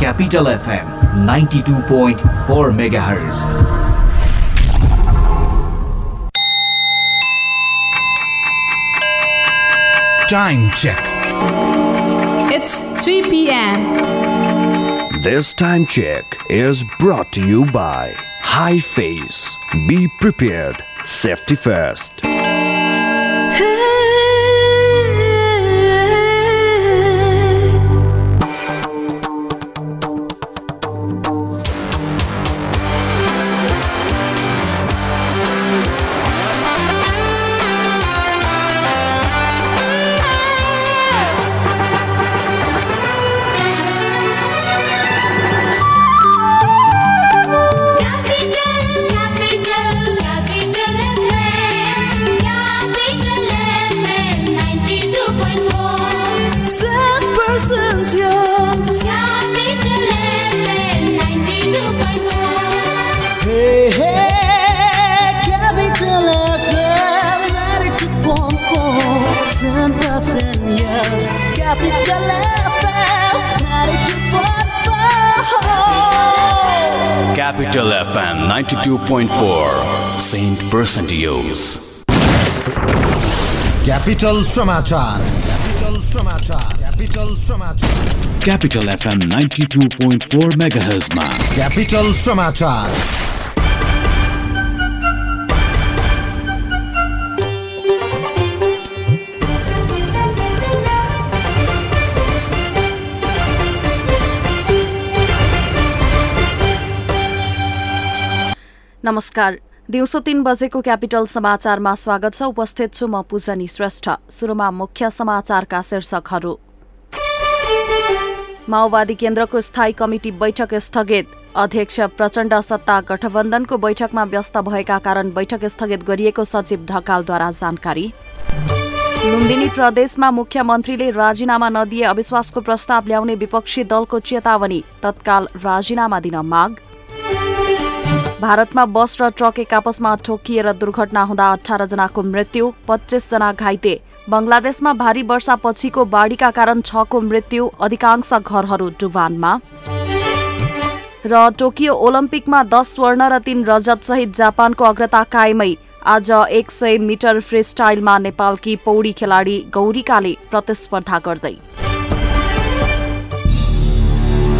Capital FM 92.4 MHz. Time check. It's 3 p.m. This time check is brought to you by High Phase. Be prepared. Safety first. 92.4 Saint Percentios. Capital समाचार Capital समाचार Capital समाचार Capital FM 92.4 MHz मा Capital नमस्कार। दिउँसो तीन बजेको capital समाचारमा स्वागत छ। उपस्थित छु म पूजनी श्रेष्ठ। सुरुमा मुख्य समाचारका शीर्षकहरू। माओवादी केन्द्रको स्थायी कमिटी बैठक स्थगित। अध्यक्ष प्रचण्ड सत्ता गठबन्धनको बैठकमा व्यस्त भएका कारण बैठक स्थगित गरिएको सचिव ढकालद्वारा जानकारी। लुम्बिनी प्रदेशमा मुख्यमन्त्रीले राजीनामा नदिए अविश्वासको प्रस्ताव ल्याउने विपक्षी दलको चेतावनी। तत्काल राजीनामा दिन माग। भारतमा बस र ट्रक आपसमा ठोकिएर दुर्घटना हुँदा अठार जनाको मृत्यु पच्चिस जना घाइते। बंगलादेशमा भारी वर्षापछिको बाढीका कारण छको मृत्यु अधिकांश घरहरू डुबानमा। र टोकियो ओलम्पिकमा दस स्वर्ण र तीन रजत सहित जापानको अग्रता कायमै। आज एक सय मिटर फ्री स्टाइलमा नेपालकी पौडी खेलाडी गौरिकाले प्रतिस्पर्धा गर्दै।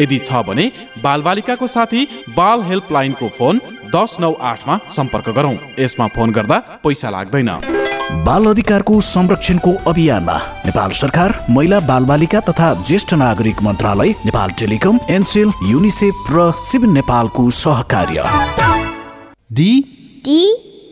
यदि छ भने बालबालिकाको साथी बाल हेल्पलाइनको फोन दस नौ आठमा सम्पर्क गरौँ। यसमा फोन गर्दा पैसा लाग्दैन। बाल अधिकारको संरक्षणको अभियानमा नेपाल सरकार महिला बालबालिका तथा ज्येष्ठ नागरिक मन्त्रालय नेपाल टेलिकम एनसेल युनिसेफ र सिभिल नेपालको सहकार्य। डी डी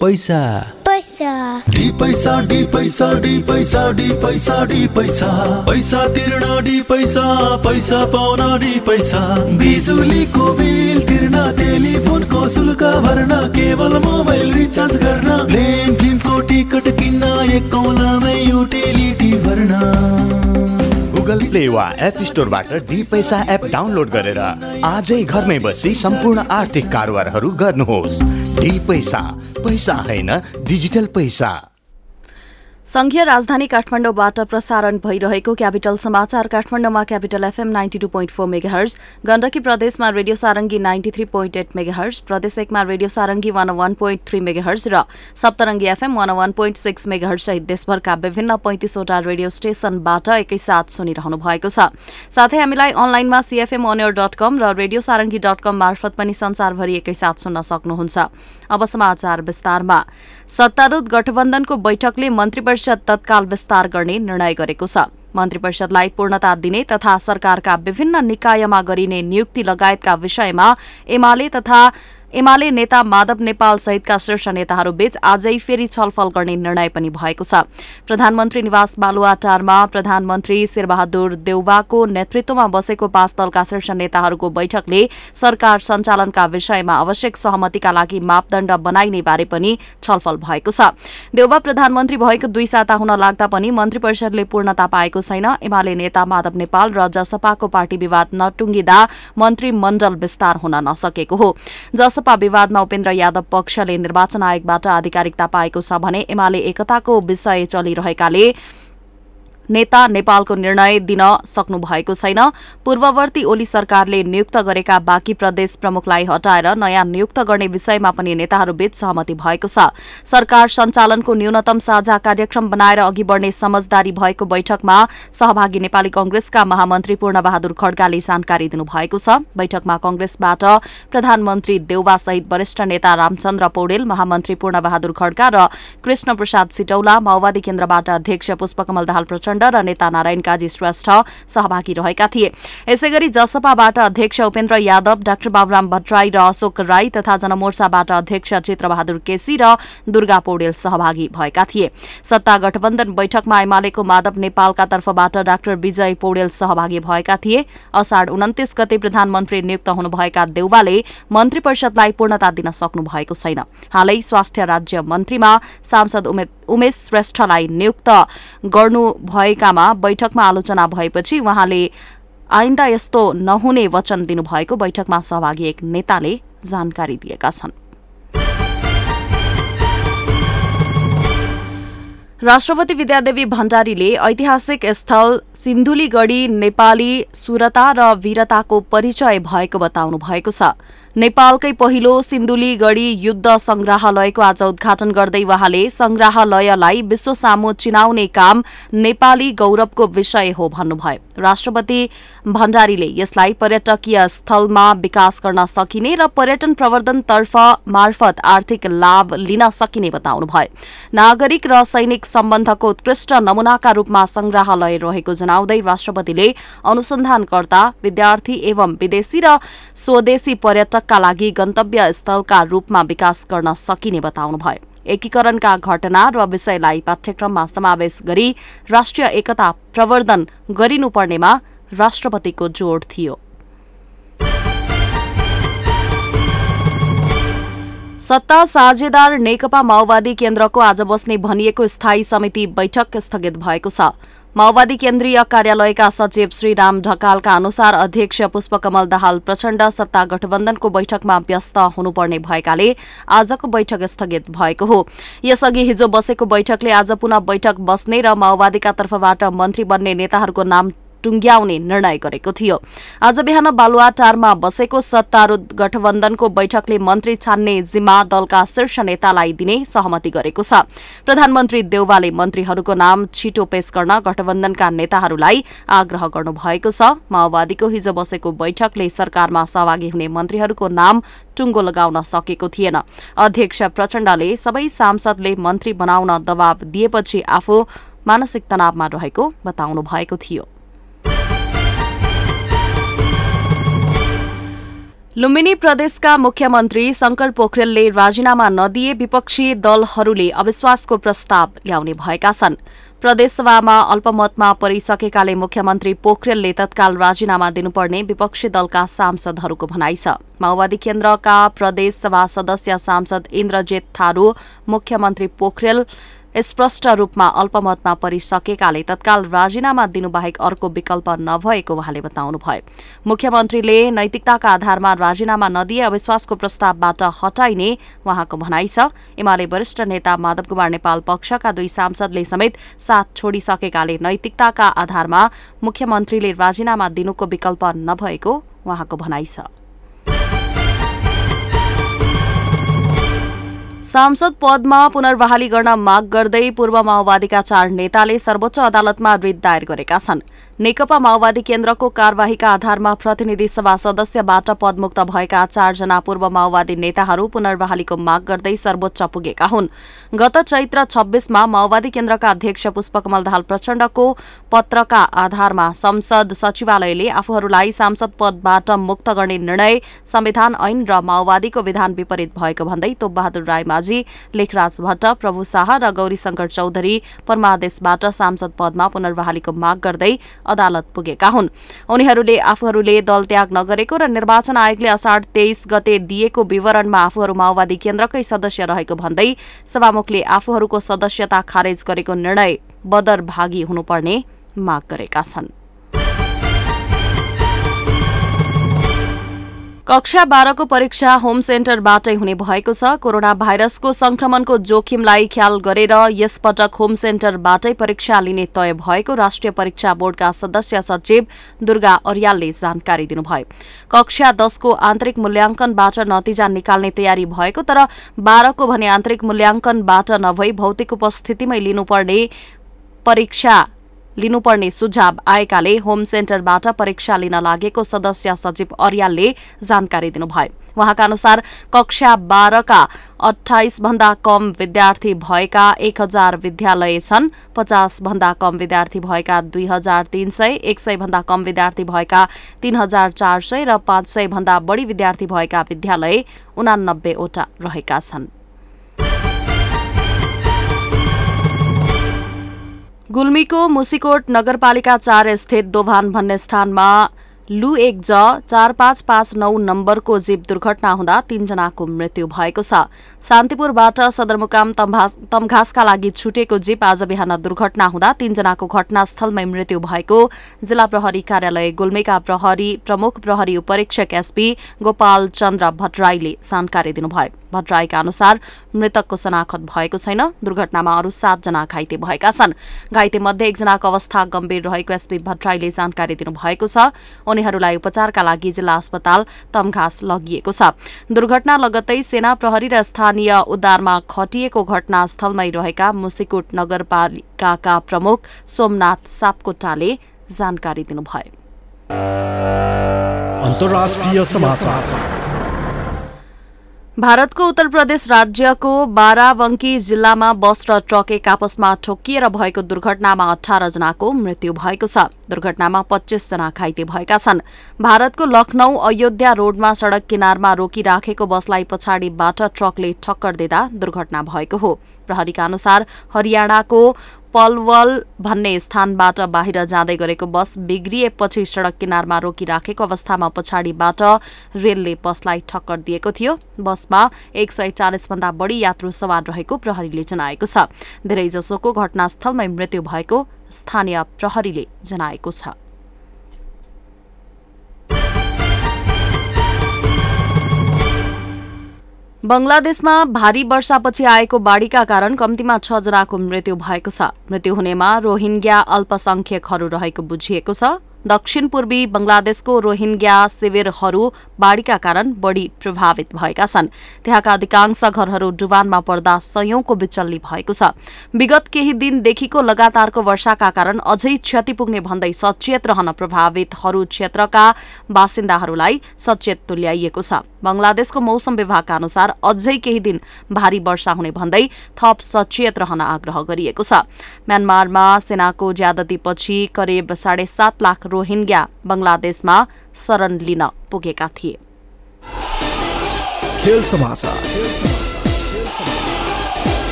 पैसा। पैसा। डी पैसा डी पैसा डी पैसा डी पैसा डी पैसा। पैसा तिर्न डी पैसा पैसा पाउन डी पैसा। बिजुलीको बिल तिर्न टेलिफोनको शुल्क भर्न केवल मोबाइल रिचार्ज गर्न प्लेन फिल्मको टिकट किन्न एक कौलामै युटिलिटी भर्न। गुगल प्ले वा एप स्टोरबाट डी पैसा एप डाउनलोड गरेर आजै घरमै बसी सम्पूर्ण आर्थिक कारोबारहरू गर्नुहोस्। डी पैसा पैसा होइन डिजिटल पैसा। संघीय राजधानी काठमाडौँबाट प्रसारण भइरहेको क्यापिटल समाचार काठमाडौँमा Capital FM ninety two point four megahertz Gandaki प्रदेशमा radio Sarangi ninety three point eight megahertz प्रदेश एकमा radio Sarangi one one point three megahertz र Saptarangi FM one one point six megahertz सहित देशभरका विभिन्न पैंतिसवटा रेडियो स्टेशनबाट एकैसाथ सुनिरहनु भएको छ। साथै हामीलाई अनलाइनमा सीएफएम र रेडियो मार्फत पनि संसारभरि एकैसाथ सुन्न सक्नुहुन्छ। अब समाचार विस्तारमा। सत्तारूढ गठबन्धनको बैठकले मन्त्री परिषद तत्काल विस्तार गर्ने निर्णय गरेको छ। मन्त्री परिषदलाई पूर्णता दिने तथा सरकारका विभिन्न निकायमा गरिने नियुक्ति लगायतका विषयमा एमाले तथा एमाले नेता माधव नेपाल सहितका शीर्ष नेताहरूबीच आजै फेरि छलफल गर्ने निर्णय पनि भएको छ। प्रधानमन्त्री निवास बालुवाटारमा प्रधानमन्त्री शेरबहादुर देउवाको नेतृत्वमा बसेको पाँच दलका शीर्ष नेताहरूको बैठकले सरकार सञ्चालनका विषयमा आवश्यक सहमतिका लागि मापदण्ड बनाइने बारे पनि छलफल भएको छ। देउवा प्रधानमन्त्री भएको दुई साता हुन लाग्दा पनि मन्त्री परिषदले पूर्णता पाएको छैन। एमाले नेता माधव नेपाल र जसपाको पार्टी विवाद नटुङ्गिँदा मन्त्रीमण्डल विस्तार हुन नसकेको हो। जसपा विवादमा उपेन्द्र यादव पक्षले निर्वाचन आयोगबाट आधिकारिकता पाएको छ भने एमाले एकताको विषय चलिरहेकाले नेता नेपालको निर्णय दिन सक्नु भएको छैन। पूर्ववर्ती ओली सरकारले नियुक्त गरेका बाँकी प्रदेश प्रमुखलाई हटाएर नयाँ नियुक्त गर्ने विषयमा पनि नेताहरूबीच सहमति भएको छ। सरकार सञ्चालनको न्यूनतम साझा कार्यक्रम बनाएर अघि बढ्ने समझदारी भएको बैठकमा सहभागी नेपाली कंग्रेसका महामन्त्री पूर्णबहादुर खड्गाले जानकारी दिनुभएको छ। बैठकमा कंग्रेसबाट प्रधानमन्त्री देउवा सहित वरिष्ठ नेता रामचन्द्र पौडेल महामन्त्री पूर्णबहादुर खड्का र कृष्ण प्रसाद सिटौला माओवादी केन्द्रबाट अध्यक्ष पुष्पकमल दाहाल प्रचण्ड र नेता नारायण काजी श्रेष्ठ सहभागी रहेका थिए। यसैगरी जसपाबाट अध्यक्ष उपेन्द्र यादव डाक्टर बाबुराम भट्टराई र अशोक राई तथा जनमोर्चाबाट अध्यक्ष चित्रबहादुर केसी र दुर्गा पौडेल सहभागी भएका थिए। सत्ता गठबन्धन बैठकमा एमालेको माधव नेपालका तर्फबाट डाक्टर विजय पौडेल सहभागी भएका थिए। असाढ उन्तिस गते प्रधानमन्त्री नियुक्त हुनुभएका देउवाले मन्त्री परिषदलाई पूर्णता दिन सक्नु भएको छैन। हालै स्वास्थ्य राज्य मन्त्रीमा सांसद उमे- उमेश श्रेष्ठलाई नियुक्त गर्नु भएकामा बैठकमा आलोचना भएपछि उहाँले आइन्दा यस्तो नहुने वचन दिनुभएको बैठकमा सहभागी एक नेताले जानकारी दिएका छन्। राष्ट्रपति विद्यादेवी भण्डारीले ऐतिहासिक स्थल सिन्धुलीगढी नेपाली सुरता र वीरताको परिचय भएको बताउनु भएको छ। नेपालकै पहिलो सिन्धुलीगढी युद्ध संग्रहालयको आज उद्घाटन गर्दै वहाँले संग्रहालयलाई विश्व सामु चिनाउने काम नेपाली गौरवको विषय हो भन्नुभयो। राष्ट्रपति भण्डारीले यसलाई पर्यटकीय स्थलमा विकास गर्न सकिने र पर्यटन प्रवर्धनतर्फ मार्फत आर्थिक लाभ लिन सकिने बताउनुभयो। नागरिक र सैनिक सम्बन्धको उत्कृष्ट नमूनाका रूपमा संग्रहालय रहेको जनाउँदै राष्ट्रपतिले अनुसन्धानकर्ता विद्यार्थी एवं विदेशी र स्वदेशी पर्यटकका लागि गन्तव्य स्थलका रूपमा विकास गर्न सकिने बताउनुभयो। एकीकरणका घटना र विषयलाई पाठ्यक्रममा समावेश गरी राष्ट्रिय एकता प्रवर्धन गरिनुपर्नेमा राष्ट्रपतिको जोड थियो। सत्ता साझेदार नेकपा माओवादी केन्द्रको आज बस्ने भनिएको स्थायी समिति बैठक स्थगित भएको छ। माओवादी केन्द्रीय कार्यालयका सचिव श्रीराम ढकालका अनुसार अध्यक्ष पुष्पकमल दाहाल प्रचण्ड सत्ता गठबन्धनको बैठकमा व्यस्त हुनुपर्ने भएकाले आजको बैठक स्थगित भएको हो। यसअघि हिजो बसेको बैठकले आज पुनः बैठक बस्ने र माओवादीका तर्फबाट मन्त्री बन्ने नेताहरूको नाम टुङ्ग्याउने निर्णय गरेको थियो। आज बिहान बालुवाटारमा बसेको सत्तारूढ गठबन्धनको बैठकले मन्त्री छान्ने जिम्मा दलका शीर्ष नेतालाई दिने सहमति गरेको छ। प्रधानमन्त्री देउवाले मन्त्रीहरूको नाम छिटो पेश गर्न गठबन्धनका नेताहरूलाई आग्रह गर्नुभएको छ। माओवादीको हिजो बसेको बैठकले सरकारमा सहभागी हुने मन्त्रीहरूको नाम टुङ्गो लगाउन सकेको थिएन। अध्यक्ष प्रचण्डले सबै सांसदले मन्त्री बनाउन दबाव दिएपछि आफू मानसिक तनावमा रहेको बताउनु भएको थियो। लुम्बिनी प्रदेशका मुख्यमन्त्री शंकर पोखरेलले राजीनामा नदिए विपक्षी दलहरूले अविश्वासको प्रस्ताव ल्याउने भएका छन्। प्रदेशसभामा अल्पमतमा परिसकेकाले मुख्यमन्त्री पोखरेलले तत्काल राजीनामा दिनुपर्ने विपक्षी दलका सांसदहरूको भनाइ छ। माओवादी केन्द्रका प्रदेश सभा सदस्य सांसद इन्द्रजित थारू मुख्यमन्त्री पोखरेल स्पष्ट रूपमा अल्पमतमा परिसकेकाले तत्काल राजीनामा दिनुबाहेक अर्को विकल्प नभएको उहाँले बताउनुभयो। मुख्यमन्त्रीले नैतिकताका आधारमा राजीनामा नदिए अविश्वासको प्रस्तावबाट हटाइने उहाँको भनाइ छ। एमाले वरिष्ठ नेता माधव कुमार नेपाल पक्षका दुई सांसदले समेत साथ छोडिसकेकाले नैतिकताका आधारमा मुख्यमन्त्रीले राजीनामा दिनुको विकल्प नभएको उहाँको भनाइ छ। सांसद पदमा पुनर्बहाली गर्न माग गर्दै पूर्व माओवादीका चार नेताले सर्वोच्च अदालतमा रिट दायर गरेका छन्। नेकपा माओवादी केन्द्रको कार्यवाहीका आधारमा प्रतिनिधि सभा सदस्यबाट पदमुक्त भएका चारजना पूर्व माओवादी नेताहरू पुनर्बहालीको माग गर्दै सर्वोच्च पुगेका हुन्। गत चैत्र छब्बीसमा माओवादी केन्द्रका अध्यक्ष पुष्पकमल दाहाल प्रचण्डको पत्रका आधारमा संसद सचिवालयले आफूहरूलाई सांसद पदबाट मुक्त गर्ने निर्णय संविधान ऐन र माओवादीको विधान विपरीत भएको भन्दै तोपबहादुर रायमाझी लेखराज भट्ट प्रभु शाह र गौरीशंकर चौधरी परमादेशबाट सांसद पदमा पुनर्बहालीको माग गर्दै अदालत पुगेका हुन्। उनीहरूले आफूहरूले दल त्याग नगरेको र निर्वाचन आयोगले असाढ तेइस गते दिएको विवरणमा आफूहरू माओवादी केन्द्रकै सदस्य रहेको भन्दै सभामुखले आफूहरूको सदस्यता खारेज गरेको निर्णय बदरभागी हुनुपर्ने माग गरेका छन्। कक्षा बाह्रको परीक्षा होम सेन्टरबाटै हुने भएको छ। कोरोना भाइरसको संक्रमणको जोखिमलाई ख्याल गरेर यसपटक होम सेन्टरबाटै परीक्षा लिने तय भएको राष्ट्रिय परीक्षा बोर्डका सदस्य सचिव दुर्गा अर्यालले जानकारी दिनुभयो। कक्षा दसको आन्तरिक मूल्याङ्कनबाट नतिजा निकाल्ने तयारी भएको तर बाह्रको भने आन्तरिक मूल्याङ्कनबाट नभई भौतिक उपस्थितिमै लिनुपर्ने परीक्षा लिनुपर्ने सुझाव आएकाले होम सेन्टरबाट परीक्षा लिन लागेको सदस्य सचिव अर्यालले जानकारी दिनुभयो। उहाँका अनुसार कक्षा बाह्रका अठाइस भन्दा कम विद्यार्थी भएका एक हजार विद्यालय छन्। पचास भन्दा कम विद्यार्थी भएका दुई हजार तीन सय एक सय भन्दा कम विद्यार्थी भएका तीन हजार चार सय र पाँच सय भन्दा बढ़ी विद्यार्थी भएका विद्यालय उनानब्बेवटा रहेका छन्। गुल्मीको मुसिकोट नगरपालिका चार स्थित दोभान भन्ने स्थानमा लु एक ज चार पाँच पाँच नौ नम्बरको जीप दुर्घटना हुँदा तीनजनाको मृत्यु भएको छ। शान्तिपुरबाट सदरमुकाम तमघासका लागि छुटेको जीप आज बिहान दुर्घटना हुँदा तीनजनाको घटनास्थलमै मृत्यु भएको जिल्ला प्रहरी कार्यालय गुल्मीका प्रहरी प्रमुख प्रहरी उपरीक्षक एसपी गोपाल चन्द्र भट्टराईले जानकारी दिनुभयो। भट्टराईका अनुसार मृतकको शनाखत भएको छैन। दुर्घटनामा अरू सातजना घाइते भएका छन्। घाइते मध्ये एकजनाको अवस्था गम्भीर रहेको एसपी भट्टराईले जानकारी दिनुभएको छ। उनीहरूलाई उपचारका लागि जिल्ला अस्पताल तमघास लगिएको छ। दुर्घटना लगत्तै सेना प्रहरी र स्थानीय उद्धारमा खटिएको घटनास्थलमै रहेका मुसिकुट नगरपालिकाका प्रमुख सोमनाथ सापकोटाले जानकारी दिनुभयो। भारतको उत्तर प्रदेश राज्यको बाराबंकी जिल्लामा बस र ट्रक एक आपसमा ठोकिएर भएको दुर्घटनामा अठार जनाको मृत्यु भएको छ। दुर्घटनामा पच्चीस जना घाइते भएका छन्। भारतको लखनऊ अयोध्या रोडमा सड़क किनारमा रोकिराखेको बसलाई पछाडिबाट ट्रकले ठक्कर दिँदा दुर्घटना भएको हो। प्रहरीका अनुसार हरियाणाको पलवल भन्ने स्थानबाट बाहिर जाँदै गरेको बस बिग्रिएपछि सड़क किनारमा रोकिराखेको अवस्थामा पछाडिबाट रेलले बसलाई ठक्कर दिएको थियो। बसमा एक सय चालिस भन्दा बढ़ी यात्रु सवार रहेको प्रहरीले जनाएको छ। धेरैजसोको घटनास्थलमै मृत्यु भएको स्थानीय प्रहरीले जनाएको छ। बंगलादेशमा भारी वर्षापछि आएको बाढ़ीका कारण कम्तीमा छ जनाको मृत्यु भएको छ। मृत्यु हुनेमा रोहिङ्ग्या अल्पसंख्यकहरू रहेको बुझिएको छ। दक्षिण पूर्वी बंगलादेशको रोहिङ्ग्या शिविरहरू बाढ़ीका कारण बढ़ी प्रभावित भएका छन्। त्यहाँका अधिकांश घरहरू डुबानमा पर्दा सयौंको बिचल्ली भएको छ। विगत केही दिनदेखिको लगातारको वर्षाका कारण अझै क्षति पुग्ने भन्दै सचेत रहन प्रभावितहरू क्षेत्रका बासिन्दाहरूलाई सचेत तुल्याइएको छ। बंगलादेशको मौसम विभागका अनुसार अझै केही दिन भारी वर्षा हुने भन्दै थप सचेत रहन आग्रह गरिएको छ। म्यानमारमा सेनाको ज्यादतीपछि करिब साढे सात लाख रोहिङ्ग्या बंगलादेशमा शरण लिन पुगेका थिए।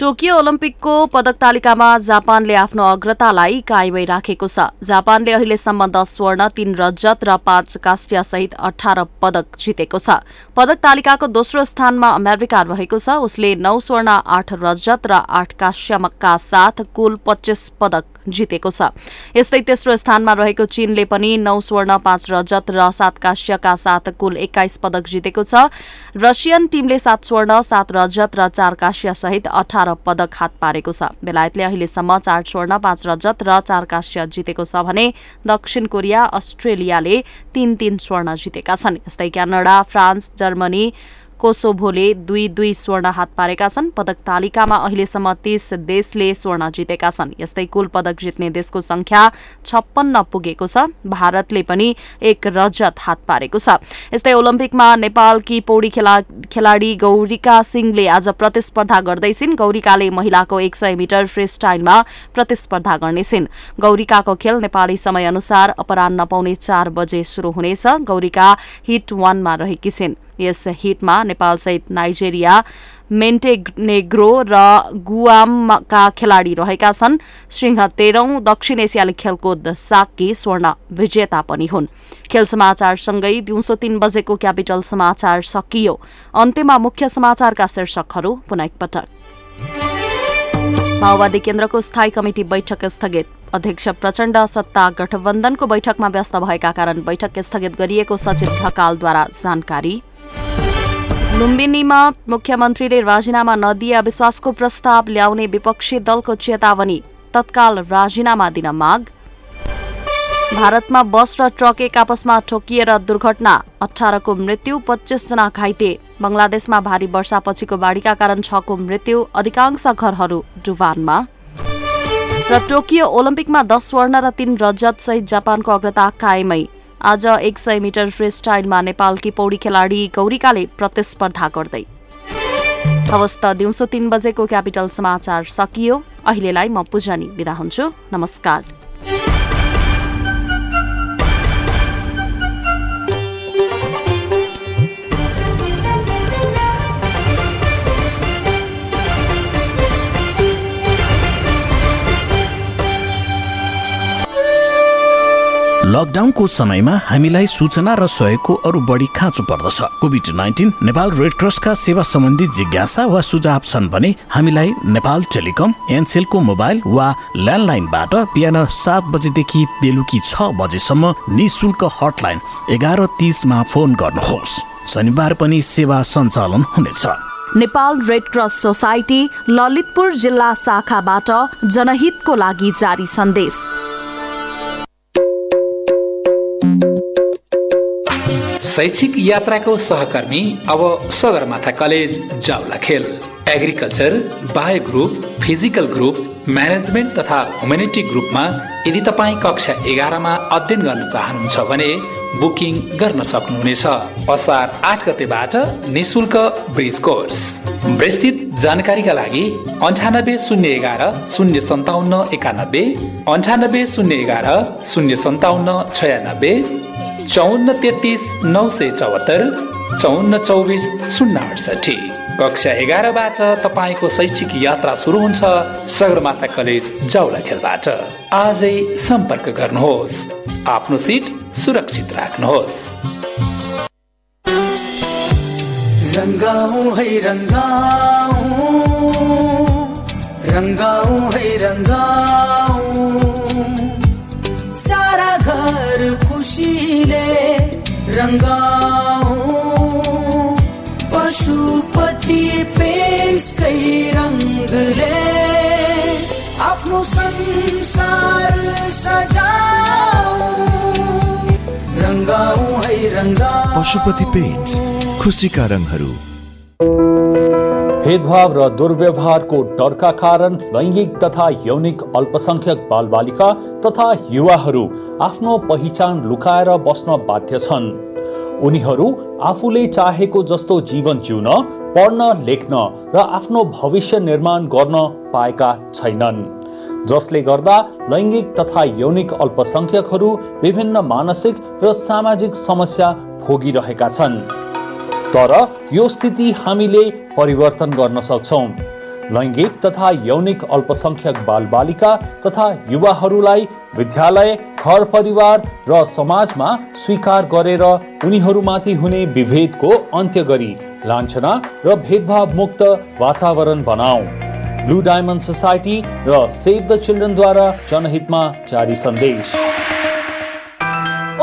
टोकियो ओलम्पिकको पदक तालिकामा जापानले आफ्नो अग्रतालाई कायमै राखेको छ। जापानले अहिलेसम्म दस स्वर्ण तीन रजत र पाँच कास्टिया सहित अठार पदक जितेको छ। पदक तालिकाको दोस्रो स्थानमा अमेरिका रहेको छ। उसले नौ स्वर्ण आठ रजत र आठ कास्यका साथ कुल पच्चिस पदक जितेको छ। यस्तै तेस्रो स्थानमा रहेको चीनले पनि नौ स्वर्ण पाँच रजत र सात कास्यका साथ कुल एक्काइस पदक जितेको छ। रसियन टीमले सात स्वर्ण सात रजत र चार काश्य सहित पदक हात पारेको छ। बेलायतले अहिलेसम्म चार स्वर्ण पाँच रजत र चार काश्य जितेको छ भने दक्षिण कोरिया अस्ट्रेलियाले तीन तीन स्वर्ण जितेका छन्। यस्तै क्यानाडा फ्रान्स जर्मनी कोसोभोले दुई दुई स्वर्ण हात पारेका छन्। पदक तालिकामा अहिलेसम्म तीस देशले स्वर्ण जितेका छन्। यस्तै कुल पदक जित्ने देशको संख्या छप्पन्न पुगेको छ। भारतले पनि एक रजत हात पारेको छ। यस्तै ओलम्पिकमा नेपालकी पौडी खेला खेलाडी गौरिका सिंहले आज प्रतिस्पर्धा गर्दैछिन् गौरिकाले महिलाको एक सय मिटर फ्री स्टाइलमा प्रतिस्पर्धा गर्नेछिन् गौरिकाको खेल नेपाली समय अनुसार अपरान्न पाउने चार बजे शुरू हुनेछ। गौरिका हिट वानमा रहेकी छिन्। यस हिटमा नेपालसहित नाइजेरिया मेन्टेनेग्रो र गुआमका खेलाडी रहेका छन्। सिंह तेह्रौं दक्षिण एसियाली खेलकुद साकी स्वर्ण विजेता पनि हुन्। खेल समाचारसँगै दिउँसो तीन बजेको क्यापिटल समाचार सकियो। अन्त्यमा मुख्य समाचारका शीर्षकहरू पुनः एकपटक। माओवादी केन्द्रको स्थायी कमिटी बैठक स्थगित। अध्यक्ष प्रचण्ड सत्ता गठबन्धनको बैठकमा व्यस्त भएका कारण बैठक स्थगित गरिएको सचिव ढकालद्वारा जानकारी लुम्बिनीमा मुख्यमन्त्रीले राजीनामा नदिए अविश्वासको प्रस्ताव ल्याउने विपक्षी दलको चेतावनी। तत्काल राजीनामा दिन माग। भारतमा बस र ट्रक एक आपसमा ठोकिएर दुर्घटना। अठारको मृत्यु पच्चिसजना घाइते। बंगलादेशमा भारी वर्षापछिको बाढीका कारण छको मृत्यु। अधिकांश घरहरू डुबानमा। र टोकियो ओलम्पिकमा दस स्वर्ण र तीन रजत सहित जापानको अग्रता कायमै। आज एक सय मिटर फ्री स्टाइलमा नेपालकी पौडी खेलाडी गौरिकाले प्रतिस्पर्धा गर्दै। हवस् त दिउँसो तीन बजेको क्यापिटल समाचार सकियो। अहिलेलाई म पूजनी बिदा हुन्छु। नमस्कार। लकडाउनको समयमा हामीलाई सूचना र सहयोगको अरू बढी खाँचो पर्दछ। कोभिड नाइन्टिन नेपाल रेड क्रसका सेवा सम्बन्धी जिज्ञासा वा सुझाव छन् भने हामीलाई नेपाल टेलिकम एनसेलको मोबाइल वा ल्यान्डलाइनबाट बिहान सात बजेदेखि बेलुकी छ बजेसम्म निशुल्क हटलाइन एघार तिसमा फोन गर्नुहोस्। शनिबार पनि सेवा सञ्चालन हुनेछ। Nepal red cross society Lalitpur जिल्ला शाखाबाट जनहितको लागि जारी सन्देश। शैक्षिक यात्राको सहकर्मी अब सगरमाथा कलेज जाउला खेल। Agriculture bio group physical group management तथा ह्युमेनिटी ग्रुपमा यदि तपाईँ कक्षा एघारमा अध्ययन गर्न चाहनुहुन्छ भने बुकिङ गर्न सक्नुहुनेछ। असार आठ गतेबाट निशुल्क ब्रिज कोर्स। विस्तृत जानकारीका लागि अन्ठानब्बे शून्य एघार शून्य सन्ताउन्न एकानब्बे अन्ठानब्बे शून्य एघार शून्य सन्ताउन्न छयानब्बे चौन्न तेत्तिस नौ सय चौहत्तर चौन्न चौबिस शून्य अडसठी कक्षा एघारबाट तपाईँको शैक्षिक यात्रा सुरु हुन्छ सगरमाथा कलेज जाउला खेलबाट आजै सम्पर्क गर्नुहोस्। आफ्नो सिट सुरक्षित राख्नुहोस्। रङ्गाऊ है रङ्गाऊ रङ्गाऊ है रङ्गाऊ खुसीले रङ्गाऊ पशुपति पेन्सकै रङ्गले आफ्नो संसार पशुपति पेन्ट्स खुसीका रङहरू भेदभाव र दुर्व्यवहारको डरका कारण लैङ्गिक तथा यौनिक अल्पसंख्यक बालबालिका तथा युवाहरू आफ्नो पहिचान लुकाएर बस्न बाध्य छन्। उनीहरू आफूले चाहेको जस्तो जीवन जिउन पढ्न लेख्न र आफ्नो भविष्य निर्माण गर्न पाएका छैनन्। जसले गर्दा लैङ्गिक तथा यौनिक अल्पसंख्यकहरू विभिन्न मानसिक र सामाजिक समस्या भोगिरहेका छन्। तर यो स्थिति हामीले परिवर्तन गर्न सक्छौँ। लैङ्गिक तथा यौनिक अल्पसङ्ख्यक बालबालिका तथा युवाहरूलाई विद्यालय घर परिवार र समाजमा स्वीकार गरेर उनीहरूमाथि हुने विभेदको अन्त्य गरी लान्छना र भेदभाव मुक्त वातावरण बनाऊ। ब्लू डायमन्ड सोसाइटी र सेभ द चिल्ड्रेनद्वारा जनहितमा जारी सन्देश।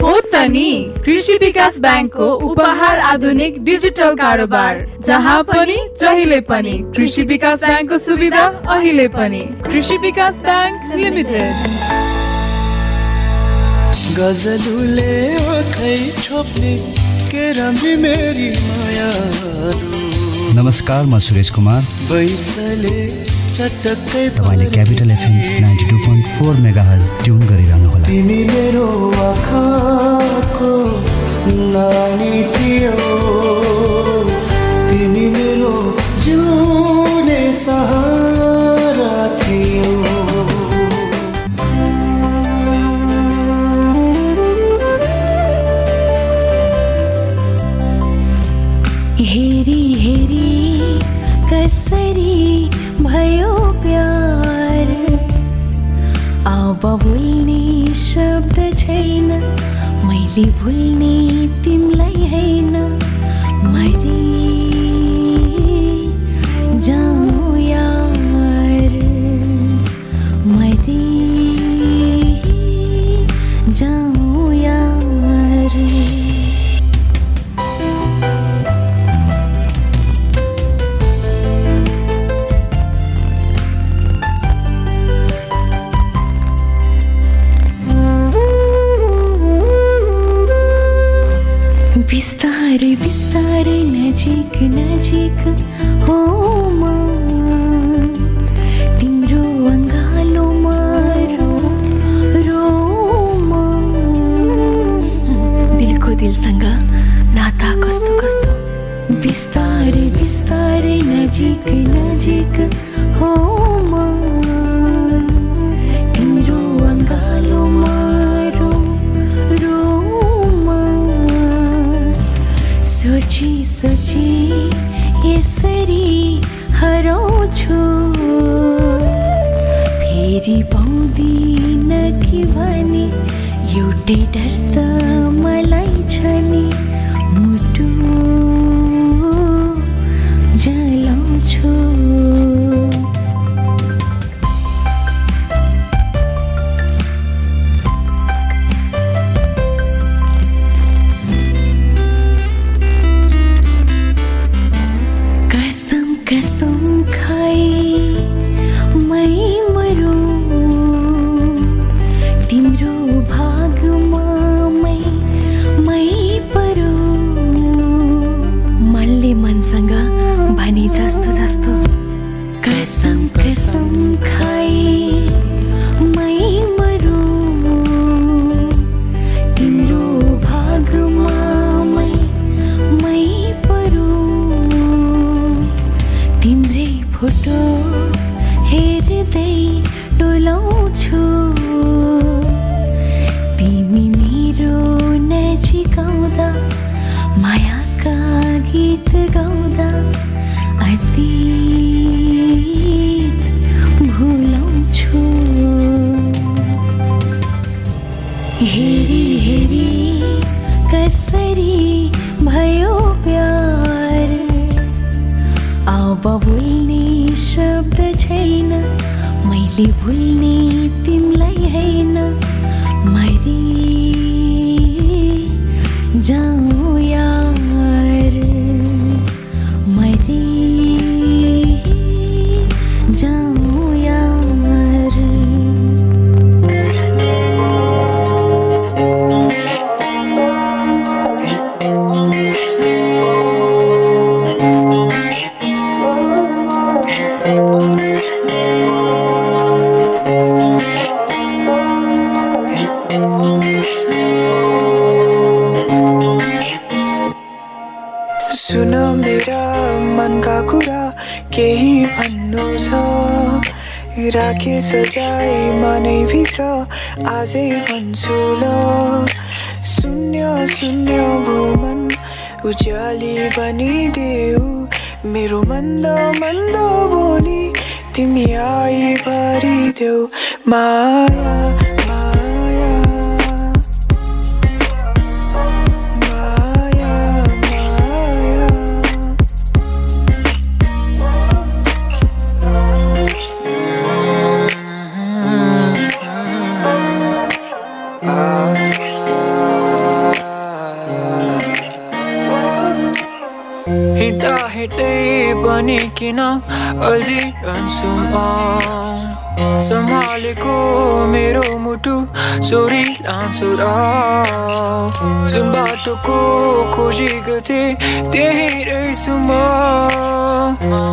हो त नि कृषि विकास ब्याङ्कको उपहार आधुनिक डिजिटल कारोबार जहाँ पनि जहिले पनि कृषि विकास ब्याङ्कको सुविधा अहिले पनि। कृषि विकास ब्याङ्क लिमिटेड। गजलुले आँखै छोप्ने के राम्री मेरी माया नमस्कार म सुरेश कुमार। बैसले तपाईँले Capital FM ninety two point four megahertz tune गरिरहनु होला। तिमी मेरो आँखाको नानी थियो। तिमी मेरो भुल्ने तिमीलाई होइन। नजिक हो म? तिम्रो अङ्गालोमा रो रो म? दिलको दिलसँग नाता कस्तो कस्तो? बिस्तारै बिस्तारै नजिक नजिक मैले सजाय मनैभित्र आजै भन्छु ल। शून्य शून्य भूमन उज्याली बनिदेऊ। मेरो मन्द मन्द बोली तिमी आई भरिदेऊ माया पनि किन अल्झिरहन्छु म सम्हालेको मेरो मुटु सोरी लान्छु र जुन बाटोको खोजी गर्थे त्यही रहेछु म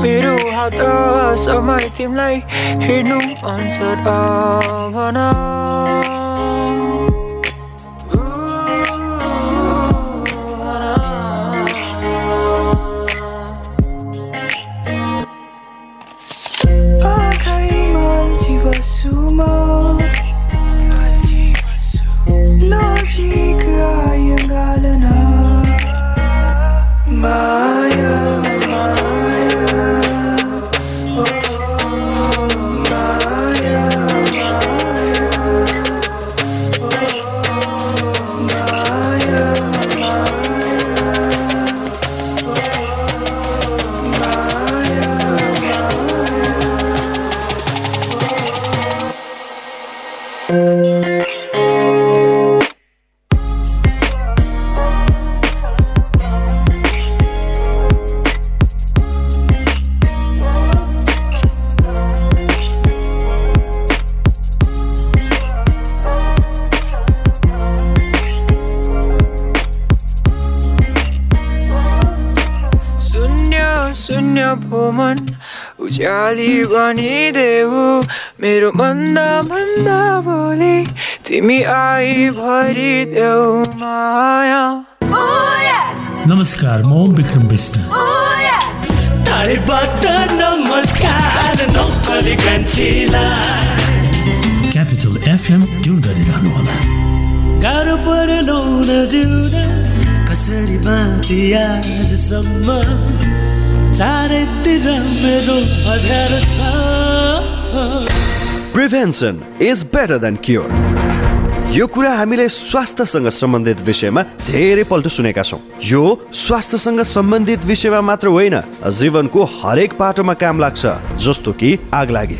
मेरो हात समय तिमीलाई हेर्नु मन छ र भन भोमन उज्याली बनिदेऊ मेरो मन्द मन्द बोली तिमी आई भरिदेऊ माया नमस्कार म ओम विक्रम विष्ट टाढेबाट नमस्कार नौकरी क्यापिटल एफएम ट्युन गरिरहनु होला गाह्रो परेन जिउन कसरी बाँची आजसम्म चारैतिर मेरो अध्यारो छ। Prevention is better than cure यो कुरा हामीले स्वास्थ्यसँग सम्बन्धित विषयमा धेरै पल्ट सुनेका छौँ। यो स्वास्थ्यसँग सम्बन्धित विषयमा मात्र होइन जीवनको हरेक पाटोमा काम लाग्छ जस्तो कि आग लागे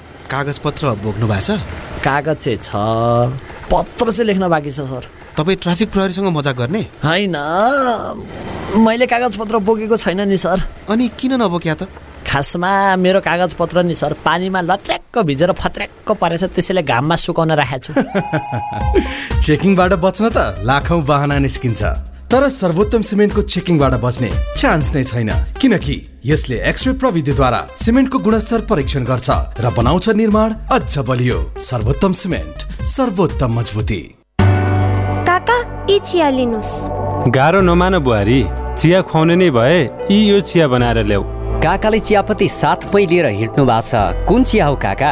कागजपत्र बोक्नु भएको छ? कागज चाहिँ छ। पत्र चाहिँ लेख्न बाँकी छ सर। तपाईँ ट्राफिक प्रहरीसँग मजाक गर्ने? होइन। मैले कागज पत्र बोकेको छैन नि सर। अनि किन नबोक्या त? खासमा मेरो कागज पत्र नि सर। पानीमा लत्र्याक्क भिजेर फत्र्याक्क परेछ त्यसैले घाममा सुकाउन राखेको छु। चेकिङबाट बच्न त लाखौँ बाहना निस्किन्छ। तर सर्वोत्तम सिमेन्टको चेकिङबाट बच्ने चान्स नै छैन। किनकि यसले एक्सरे प्रविधिद्वारा सिमेन्टको गुणस्तर परीक्षण गर्छ र बनाउँछ निर्माण अझ बलियो। सर्वोत्तम सिमेन्ट सर्वोत्तम मजबुती। काका यी चिया लिनुहोस्। गाह्रो नमान बुहारी चिया खुवाउने नै भए यी यो चिया बनाएर ल्याऊ। काकाले चियापत्ती साथमै लिएर हिँड्नु भएको छ। कुन चिया हो काका?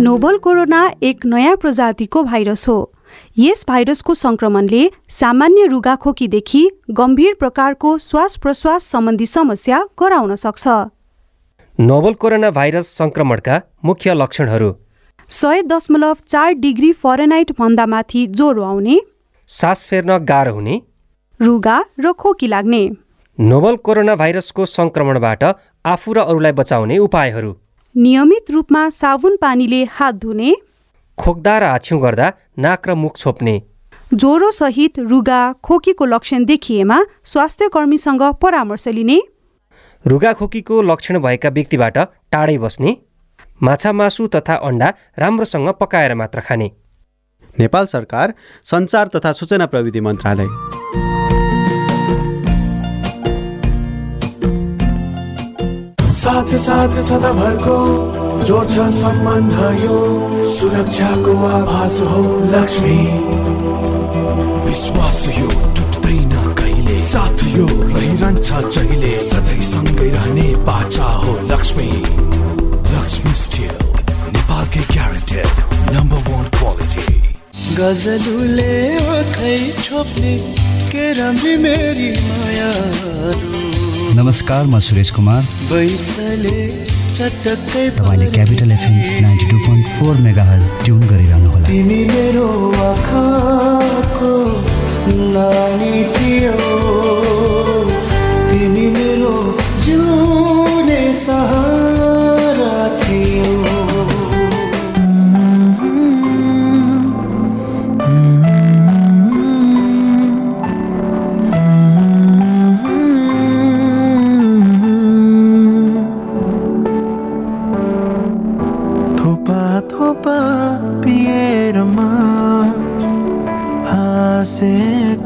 नोभल कोरोना एक नयाँ प्रजातिको भाइरस हो। यस भाइरसको सङ्क्रमणले सामान्य रुगाखोकीदेखि गम्भीर प्रकारको श्वास प्रश्वास सम्बन्धी समस्या गराउन सक्छ। नोभल कोरोना भाइरस सङ्क्रमणका मुख्य लक्षणहरू। सय दशमलव चार डिग्री फरेनाइट भन्दा माथि ज्वरो आउने। सास फेर्न गाह्रो हुने। रुगा र खोकी लाग्ने। नोभल कोरोना भाइरसको सङ्क्रमणबाट आफू र अरूलाई बचाउने उपायहरू। नियमित रूपमा साबुन पानीले हात धुने खोक्दा र हाछ्यौँ गर्दा नाक र मुख छोप्ने। ज्वरो सहित रुगा खोकीको लक्षण देखिएमा स्वास्थ्य कर्मीसँग परामर्श लिने। रुगाखोकीको लक्षण भएका व्यक्तिबाट टाढै बस्ने माछा मासु तथा अन्डा राम्रोसँग पकाएर मात्र खाने। नेपाल सरकार सञ्चार तथा सूचना प्रविधि मन्त्रालय। साथ साथ सदाभरको जोड्छ सम्बन्ध यो सुरक्षाको आभास हो लक्ष्मी। विश्वास यो टुट्दैन कहिले? साथ यो रहिरहन्छ जहिले? सधैँ सँगै रहने बाचा हो लक्ष्मी। लक्ष्मी स्टिल नेपालकै ग्यारेन्टेड नम्बर वान क्वालिटी गजलुले आँखै छोप्ने के राम्री मेरी माया नमस्कार म सुरेश कुमार। तपाईँले Capital FM ninety two point four megahertz tune गरिरहनुहोला। तिमी मेरो आँखाको नानी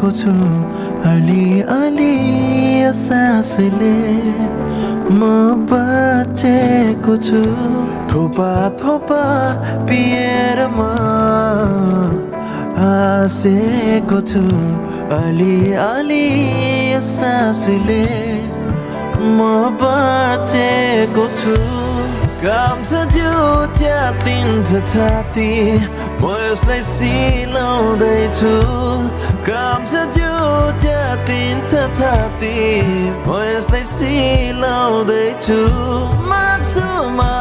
हाँसेको छु। अलि अलि सासले म बाँचेको छु। थोपा थोपा पिएरमा हाँसेको छु। अलि अलि सासले म बाँचेको छु। काम छ जो च्यातिन्छ छाती म यसलाई सिलाउँदैछु छ जो च्यातिन्छ छाती म यसलाई सिलाउँदैछु माग्छु मा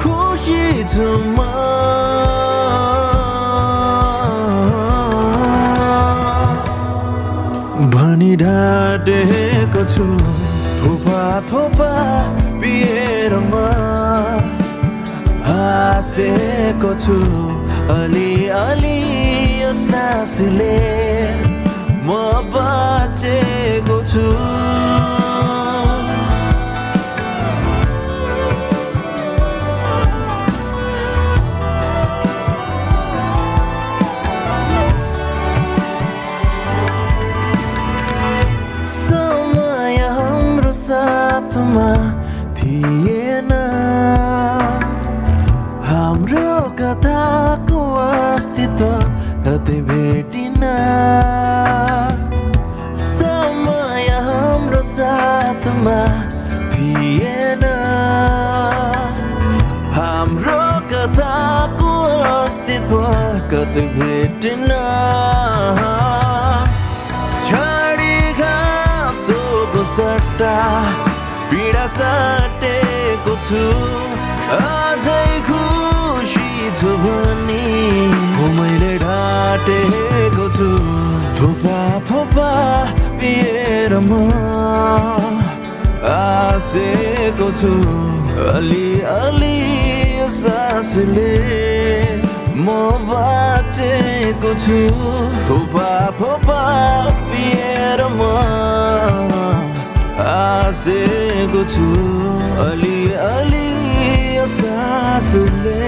खुसी छु म भनी ढाडेको छु थोपा थोपा पिएरमा हाँसेको छु अलि अलि सासले म बाँचेको छु। समय हाम्रो साथमा थिएन। हाम्रो कथाको कतै भेटिन। समय हाम्रो साथमा थिएन। हाम्रो कथाको अस्तित्व कतै भेटिन। छाडी सट्टा पीडा साटेको छु। अझै खुसी छु। ढाटेको छु। थोपा थोपा पिएर म आसेको छु। अलि अलि सासले म बाँचेको छु। थोपा थोपा पिएर म आसेको छु। अलि अलि सासले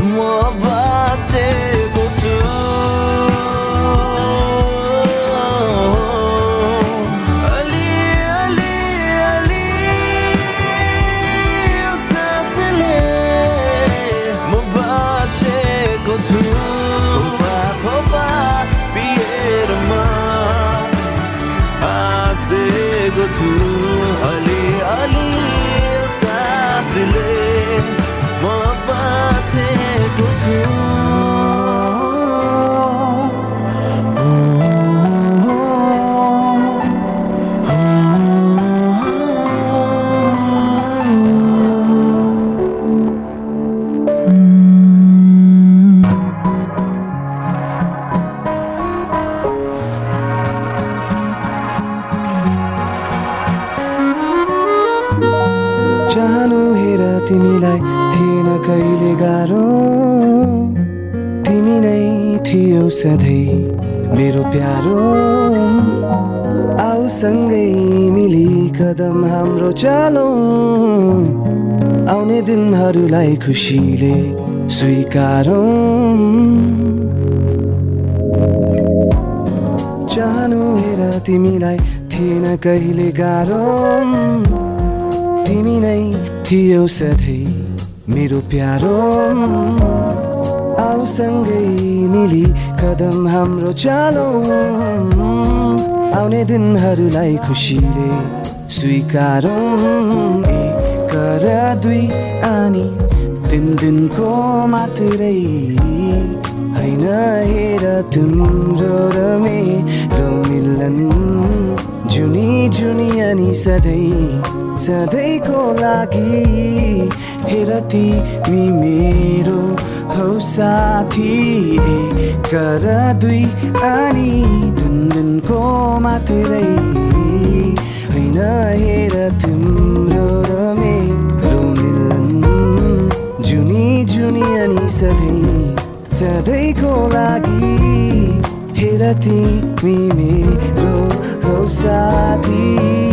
म बाँचेको छु दिनहरूलाई खुसीले स्वीकारौँ चाहनु हेर तिमीलाई थिएन कहिले गाह्रो तिमी नै थियौ सधैँ मेरो प्यारो आऊ सँगै मिली कदम हाम्रो चालौँ आउने दिनहरूलाई खुसीले स्वीकारौँ दुई अनि दिन दिनको मात्रै होइन हेर तिम्रो र मेरो मिलन। जुनी जुनी अनि सधैँ सधैँको लागि हेर तिमी मेरो। हौ साथी एक र दुई अनि दिन दिनको मात्रै होइन सधैँको लागि हेर तिमी मेरो हौ साथी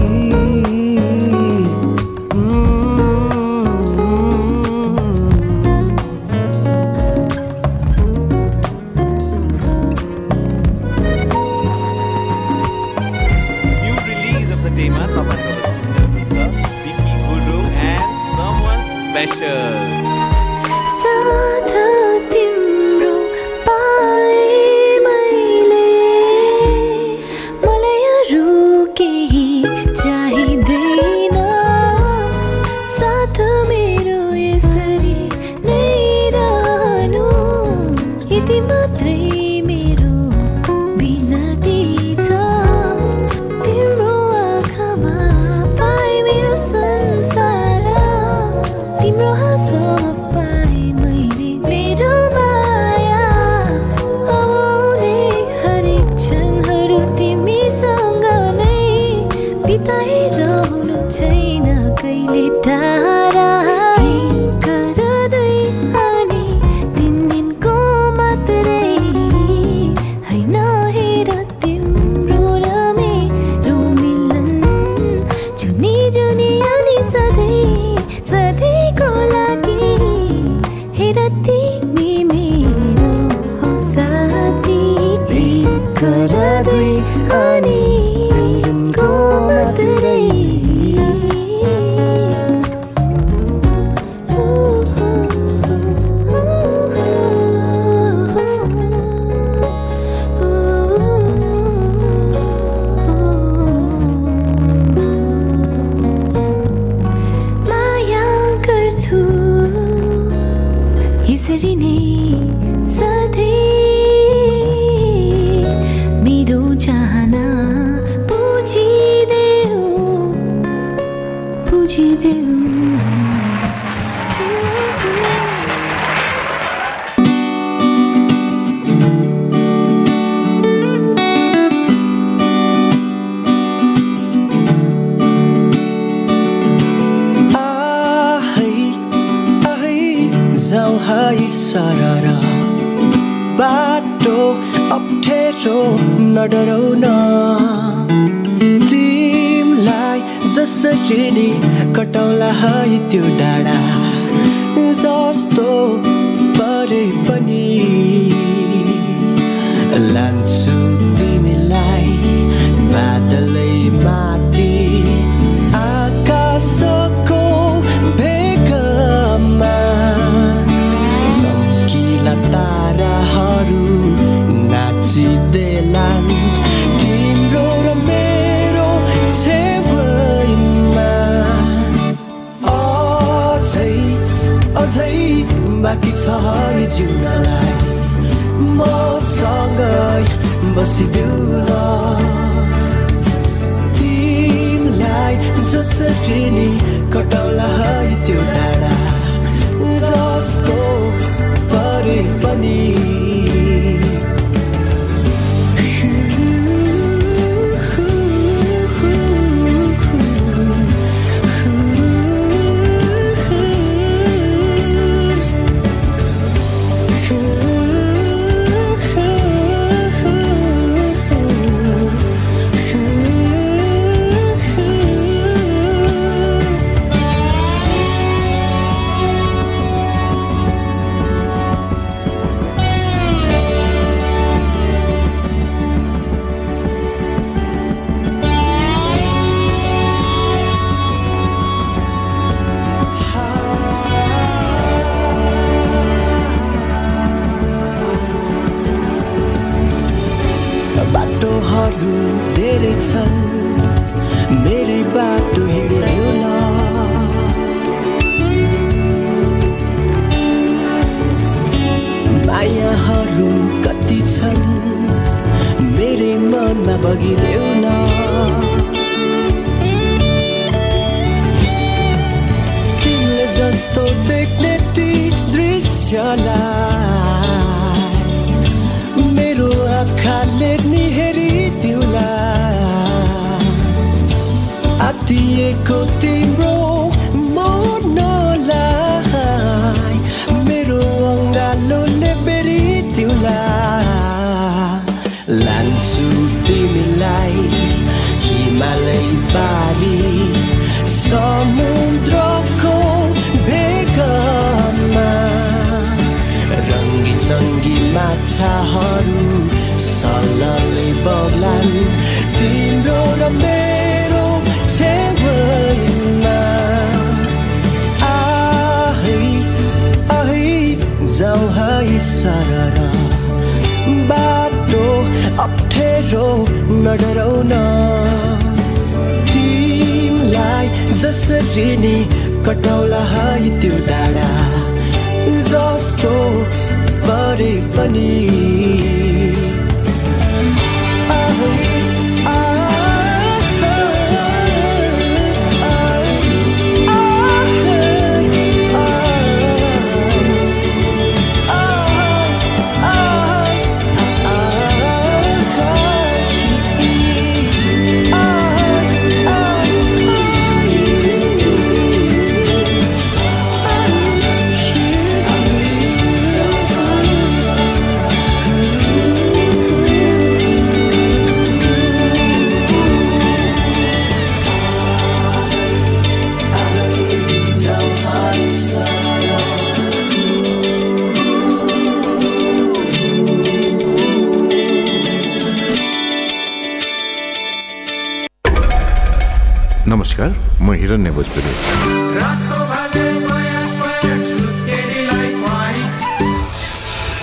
भोज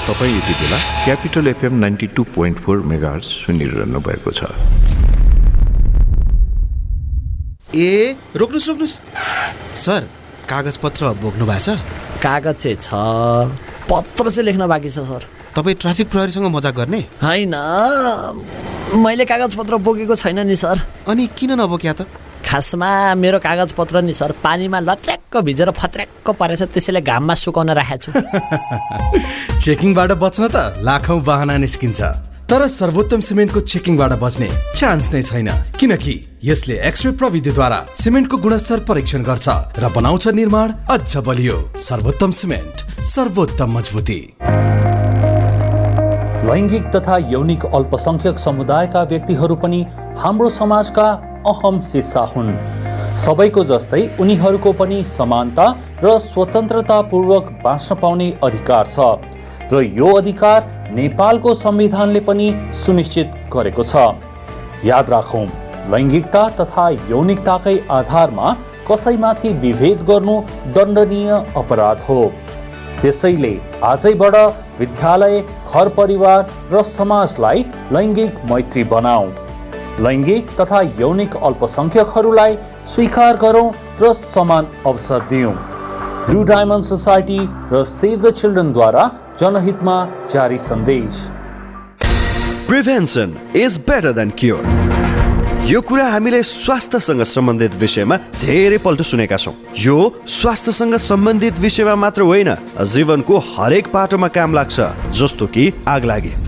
तपाईँ यति बेला Capital FM ninety two point four mega सुनिरहनु भएको छ ए रोक्नुहोस् रोक्नुहोस् सर कागज पत्र बोक्नु भएको छ कागज चाहिँ छ पत्र चाहिँ लेख्न बाँकी छ सर तपाईँ ट्राफिक प्रहरीसँग मजाक गर्ने होइन मैले कागज पत्र बोकेको छैन नि सर अनि किन नबोक्या त खासमा मेरो कागजपत्र नि सर पानीमा लट्र्याक्क भिजेर फत्र्याक्क परेछ त्यसैले घाममा सुकाउन राखेको छु। चेकिङबाट बच्न त लाखौँ बाहना निस्किन्छ। तर सर्वोत्तम सिमेन्टको चेकिङबाट बच्ने चान्स नै छैन। किनकि यसले एक्सरे प्रविधिद्वारा सिमेन्टको गुणस्तर परीक्षण गर्छ र बनाउँछ निर्माण अझ बलियो। सर्वोत्तम सिमेन्ट सर्वोत्तम मजबुती। लैङ्गिक तथा यौनिक अल्पसंख्यक समुदायका व्यक्तिहरू पनि हाम्रो समाजका अहम हिस्सा हुन्। सबैको जस्तै उनीहरूको पनि समानता र स्वतन्त्रतापूर्वक बाँच्न पाउने अधिकार छ र यो अधिकार नेपालको संविधानले पनि सुनिश्चित गरेको छ। याद राखौँ लैङ्गिकता तथा यौनिकताकै आधारमा कसैमाथि विभेद गर्नु दण्डनीय अपराध हो। त्यसैले आजैबाट विद्यालय घर परिवार र समाजलाई लैङ्गिक मैत्री बनाऊ। लैङ्गिक तथा यौनिक अल्पसङ्ख्यकहरूलाई स्वीकार गरौँ र समान अवसर दियौँ ब्लू डायमन्ड सोसाइटी र सेभ द चिल्ड्रेनद्वारा जनहितमा जारी सन्देश। Prevention is better than cure. यो कुरा हामीले स्वास्थ्यसँग सम्बन्धित विषयमा धेरै पल्ट सुनेका छौँ। यो स्वास्थ्यसँग सम्बन्धित विषयमा मात्र होइन जीवनको हरेक पाटोमा काम लाग्छ जस्तो कि आग लागे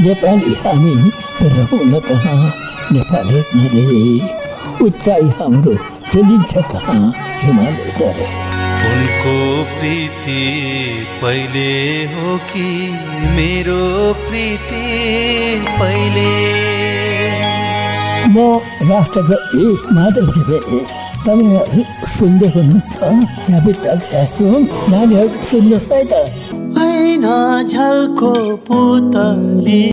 Nepali हामी रहन कहाँ नेपाली नरे उचाइ हाम्रो चलिन्छ कहाँ हिमालय दरे उनको प्रीति पहिले हो कि मेरो प्रीति पहिले म राष्ट्रको एक माधव घिमिरे तपाईँहरू सुन्दै हुनुहुन्छ क्यापिटल एफएम नानीहरू सुन्नुहोस् है त होइन झल्को पुतली